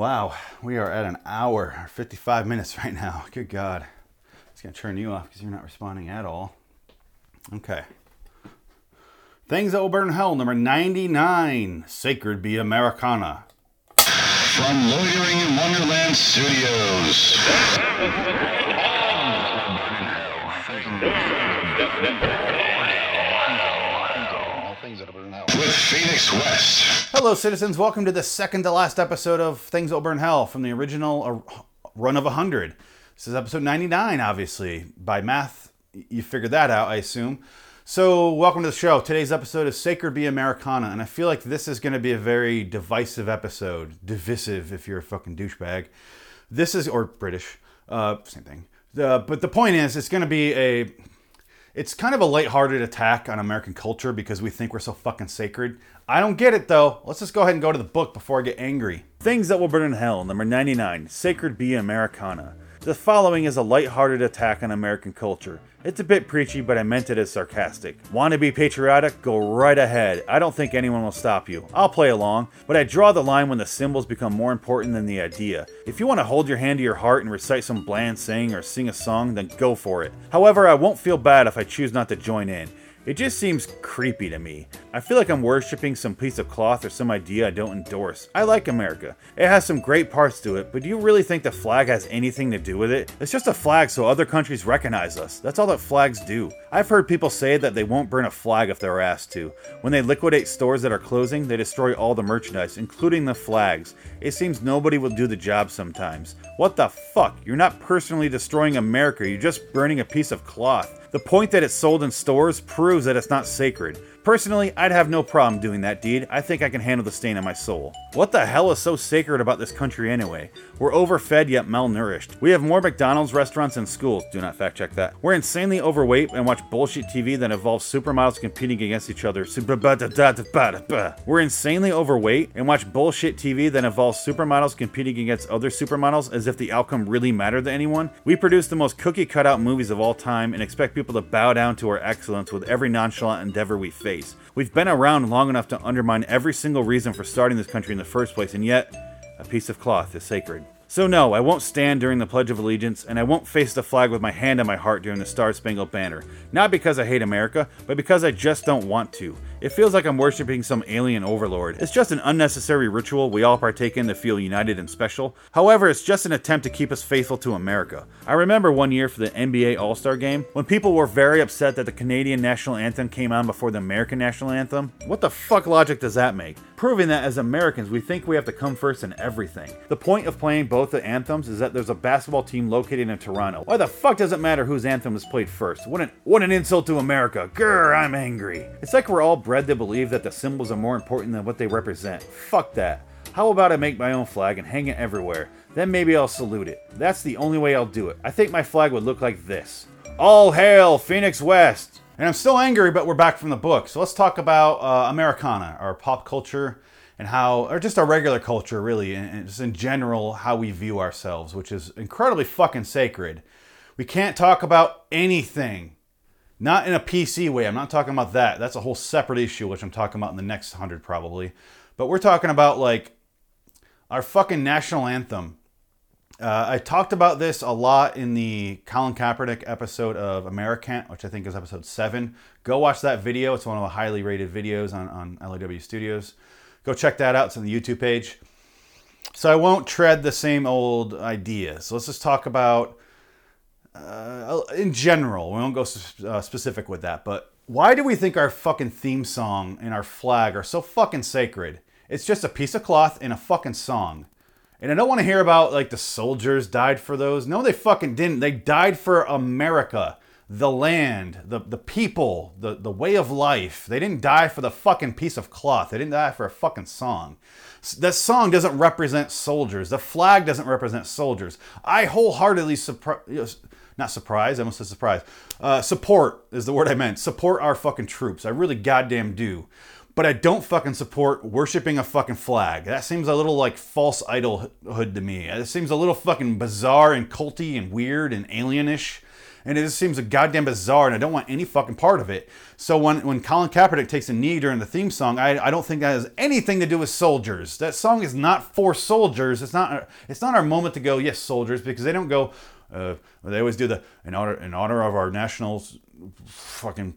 Wow, we are at an hour, or 55 minutes right now. Good God. It's going to turn you off because you're not responding at all. Okay. Things that will burn hell, number 99. Sacred be Americana. From Loitering in Wonderland Studios. With Phoenix West. Hello, citizens. Welcome to the second to last episode of Things Will Burn Hell from the original run of 100. This is episode 99, obviously. By math, you figured that out, I assume. So, welcome to the show. Today's episode is Sacred Be Americana, and I feel like this is going to be a very divisive episode. Divisive, if you're a fucking douchebag. This is, or British, uh, same thing. But the point is, it's going to be a it's kind of a lighthearted attack on American culture because we think we're so fucking sacred. I don't get it though. Let's just go ahead and go to the book before I get angry. Things that will burn in hell, number 99, Sacred Be Americana. The following is a lighthearted attack on American culture. It's a bit preachy, but I meant it as sarcastic. Want to be patriotic? Go right ahead. I don't think anyone will stop you. I'll play along, but I draw the line when the symbols become more important than the idea. If you want to hold your hand to your heart and recite some bland saying or sing a song, then go for it. However, I won't feel bad if I choose not to join in. It just seems creepy to me. I feel like I'm worshipping some piece of cloth or some idea I don't endorse. I like America. It has some great parts to it, but do you really think the flag has anything to do with it? It's just a flag so other countries recognize us. That's all that flags do. I've heard people say that they won't burn a flag if they're asked to. When they liquidate stores that are closing, they destroy all the merchandise, including the flags. It seems nobody will do the job sometimes. What the fuck? You're not personally destroying America, you're just burning a piece of cloth. The point that it's sold in stores proves that it's not sacred. Personally, I'd have no problem doing that deed. I think I can handle the stain on my soul. What the hell is so sacred about this country anyway? We're overfed yet malnourished. We have more McDonald's restaurants than schools. Do not fact check that. We're insanely overweight and watch bullshit TV that involves supermodels competing against each other. We're insanely overweight and watch bullshit TV that involves supermodels competing against other supermodels as if the outcome really mattered to anyone. We produce the most cookie cutout movies of all time and expect people to bow down to our excellence with every nonchalant endeavor we face face. We've been around long enough to undermine every single reason for starting this country in the first place, and yet, a piece of cloth is sacred. So, no, I won't stand during the Pledge of Allegiance, and I won't face the flag with my hand on my heart during the Star Spangled Banner. Not because I hate America, but because I just don't want to. It feels like I'm worshipping some alien overlord. It's just an unnecessary ritual we all partake in to feel united and special. However, it's just an attempt to keep us faithful to America. I remember one year for the NBA All Star game when people were very upset that the Canadian national anthem came on before the American national anthem. What the fuck logic does that make? Proving that as Americans, we think we have to come first in everything. The point of playing both the anthems is that there's a basketball team located in Toronto. Why the fuck does it matter whose anthem is played first? What an, what an insult to America. Grr, I'm angry. It's like we're all bred to believe that the symbols are more important than what they represent. Fuck that. How about I make my own flag and hang it everywhere? Then maybe I'll salute it. That's the only way I'll do it. I think my flag would look like this All hail Phoenix West! And I'm still angry, but we're back from the book. So let's talk about uh, Americana, our pop culture, and how, or just our regular culture, really, and just in general, how we view ourselves, which is incredibly fucking sacred. We can't talk about anything not in a PC way. I'm not talking about that. That's a whole separate issue, which I'm talking about in the next 100 probably. But we're talking about like our fucking national anthem. Uh, I talked about this a lot in the Colin Kaepernick episode of Americant, which I think is episode seven. Go watch that video. It's one of the highly rated videos on, on LAW Studios. Go check that out. It's on the YouTube page. So I won't tread the same old ideas. So let's just talk about uh, in general, we won't go uh, specific with that, but why do we think our fucking theme song and our flag are so fucking sacred? It's just a piece of cloth and a fucking song. And I don't want to hear about like the soldiers died for those. No, they fucking didn't. They died for America, the land, the, the people, the, the way of life. They didn't die for the fucking piece of cloth. They didn't die for a fucking song. That song doesn't represent soldiers. The flag doesn't represent soldiers. I wholeheartedly support not surprise, I almost said surprise. Uh, support is the word I meant. Support our fucking troops. I really goddamn do. But I don't fucking support worshiping a fucking flag. That seems a little like false idolhood to me. It seems a little fucking bizarre and culty and weird and alienish. and it just seems a goddamn bizarre, and I don't want any fucking part of it. So when when Colin Kaepernick takes a knee during the theme song, I, I don't think that has anything to do with soldiers. That song is not for soldiers. It's not it's not our moment to go yes soldiers because they don't go. Uh, they always do the in honor in honor of our nationals, fucking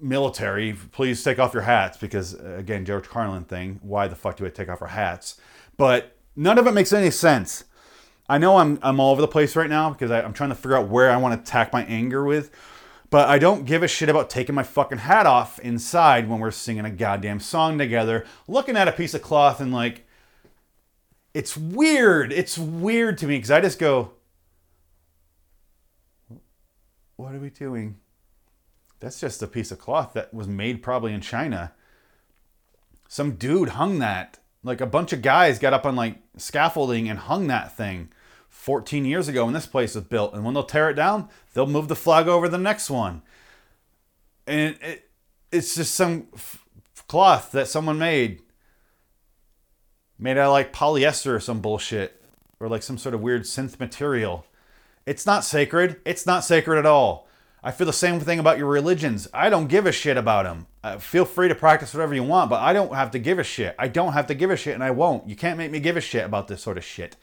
military. Please take off your hats because uh, again George Carlin thing. Why the fuck do I take off our hats? But none of it makes any sense. I know I'm I'm all over the place right now because I, I'm trying to figure out where I want to attack my anger with. But I don't give a shit about taking my fucking hat off inside when we're singing a goddamn song together, looking at a piece of cloth and like, it's weird. It's weird to me because I just go, what are we doing? That's just a piece of cloth that was made probably in China. Some dude hung that. Like a bunch of guys got up on like scaffolding and hung that thing 14 years ago when this place was built. And when they'll tear it down, they'll move the flag over the next one. And it, it, it's just some f- cloth that someone made. Made out of like polyester or some bullshit. Or like some sort of weird synth material. It's not sacred. It's not sacred at all. I feel the same thing about your religions. I don't give a shit about them. Uh, feel free to practice whatever you want, but I don't have to give a shit. I don't have to give a shit, and I won't. You can't make me give a shit about this sort of shit.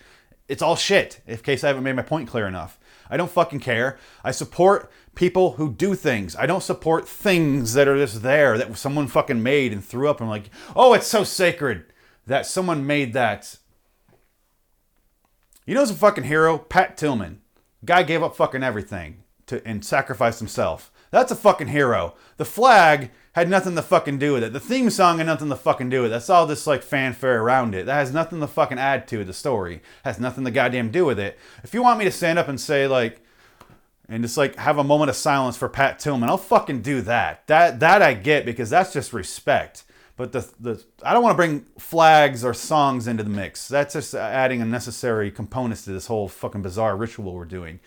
It's all shit, in case I haven't made my point clear enough. I don't fucking care. I support people who do things. I don't support things that are just there that someone fucking made and threw up and like, oh, it's so sacred that someone made that. You know who's a fucking hero? Pat Tillman. Guy gave up fucking everything to and sacrificed himself. That's a fucking hero. The flag had nothing to fucking do with it. The theme song had nothing to fucking do with it. That's all this like fanfare around it. That has nothing to fucking add to the story. Has nothing to goddamn do with it. If you want me to stand up and say like and just like have a moment of silence for Pat Tillman, I'll fucking do that. That that I get because that's just respect. But the the I don't want to bring flags or songs into the mix. That's just adding unnecessary components to this whole fucking bizarre ritual we're doing.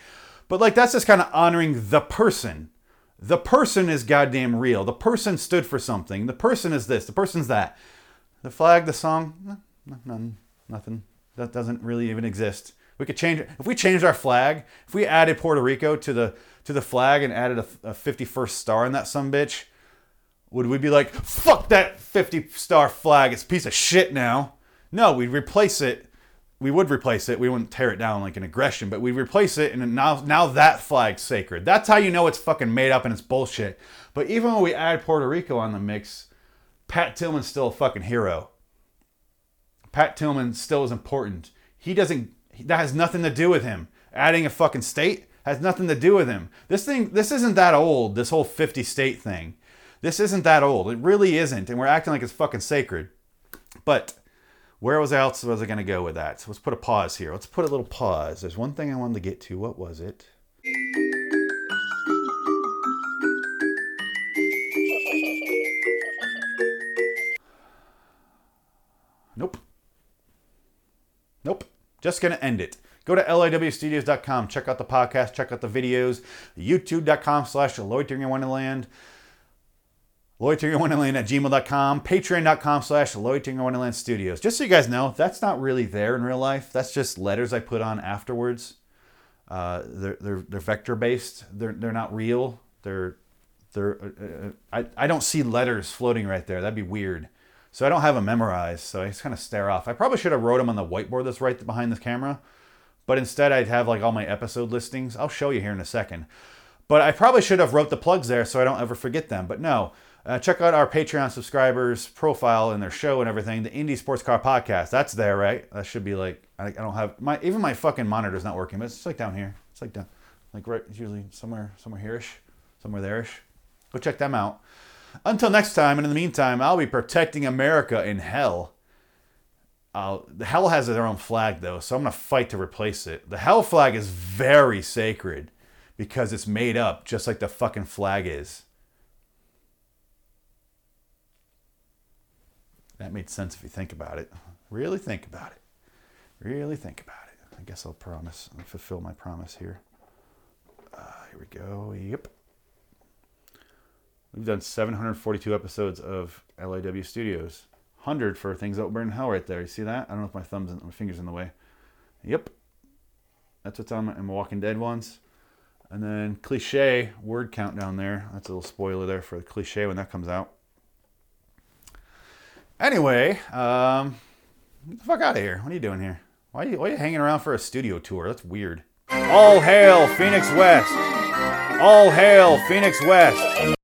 But like that's just kind of honoring the person. The person is goddamn real. The person stood for something. The person is this. The person's that. The flag, the song, none, nothing. That doesn't really even exist. We could change. If we changed our flag, if we added Puerto Rico to the to the flag and added a, a 51st star in that some bitch, would we be like, fuck that 50 star flag, it's a piece of shit now? No, we'd replace it we would replace it. We wouldn't tear it down like an aggression, but we'd replace it, and now now that flag's sacred. That's how you know it's fucking made up and it's bullshit. But even when we add Puerto Rico on the mix, Pat Tillman's still a fucking hero. Pat Tillman still is important. He doesn't. That has nothing to do with him. Adding a fucking state has nothing to do with him. This thing, this isn't that old. This whole 50 state thing. This isn't that old. It really isn't, and we're acting like it's fucking sacred. But where was else was I going to go with that? So let's put a pause here. Let's put a little pause. There's one thing I wanted to get to. What was it? Nope. Nope. Just going to end it. Go to liwstudios.com. Check out the podcast. Check out the videos. YouTube.com slash loitering in Wonderland. Wonderland at gmail.com, patreon.com slash Wonderland Studios. Just so you guys know, that's not really there in real life. That's just letters I put on afterwards. Uh, they're, they're, they're vector based. They're, they're not real. They're, they're, uh, uh, I, I don't see letters floating right there. That'd be weird. So I don't have them memorized. So I just kind of stare off. I probably should have wrote them on the whiteboard that's right behind the camera. But instead I'd have like all my episode listings. I'll show you here in a second. But I probably should have wrote the plugs there so I don't ever forget them. But no, uh, check out our Patreon subscribers' profile and their show and everything. The Indie Sports Car Podcast. That's there, right? That should be like I, I don't have my even my fucking monitor's not working, but it's like down here. It's like down, like right. It's usually somewhere somewhere hereish, somewhere thereish. Go check them out. Until next time, and in the meantime, I'll be protecting America in hell. Uh, the hell has their own flag though, so I'm gonna fight to replace it. The hell flag is very sacred because it's made up, just like the fucking flag is. That made sense if you think about it. Really think about it. Really think about it. I guess I'll promise. I'll fulfill my promise here. Uh, here we go. Yep. We've done 742 episodes of LAW Studios. 100 for Things That Will Burn Hell right there. You see that? I don't know if my thumb's and my finger's in the way. Yep. That's what's on my, my Walking Dead ones. And then cliche word count down there. That's a little spoiler there for the cliche when that comes out. Anyway, um, get the fuck out of here. What are you doing here? Why are you, why are you hanging around for a studio tour? That's weird. All hail Phoenix West! All hail Phoenix West!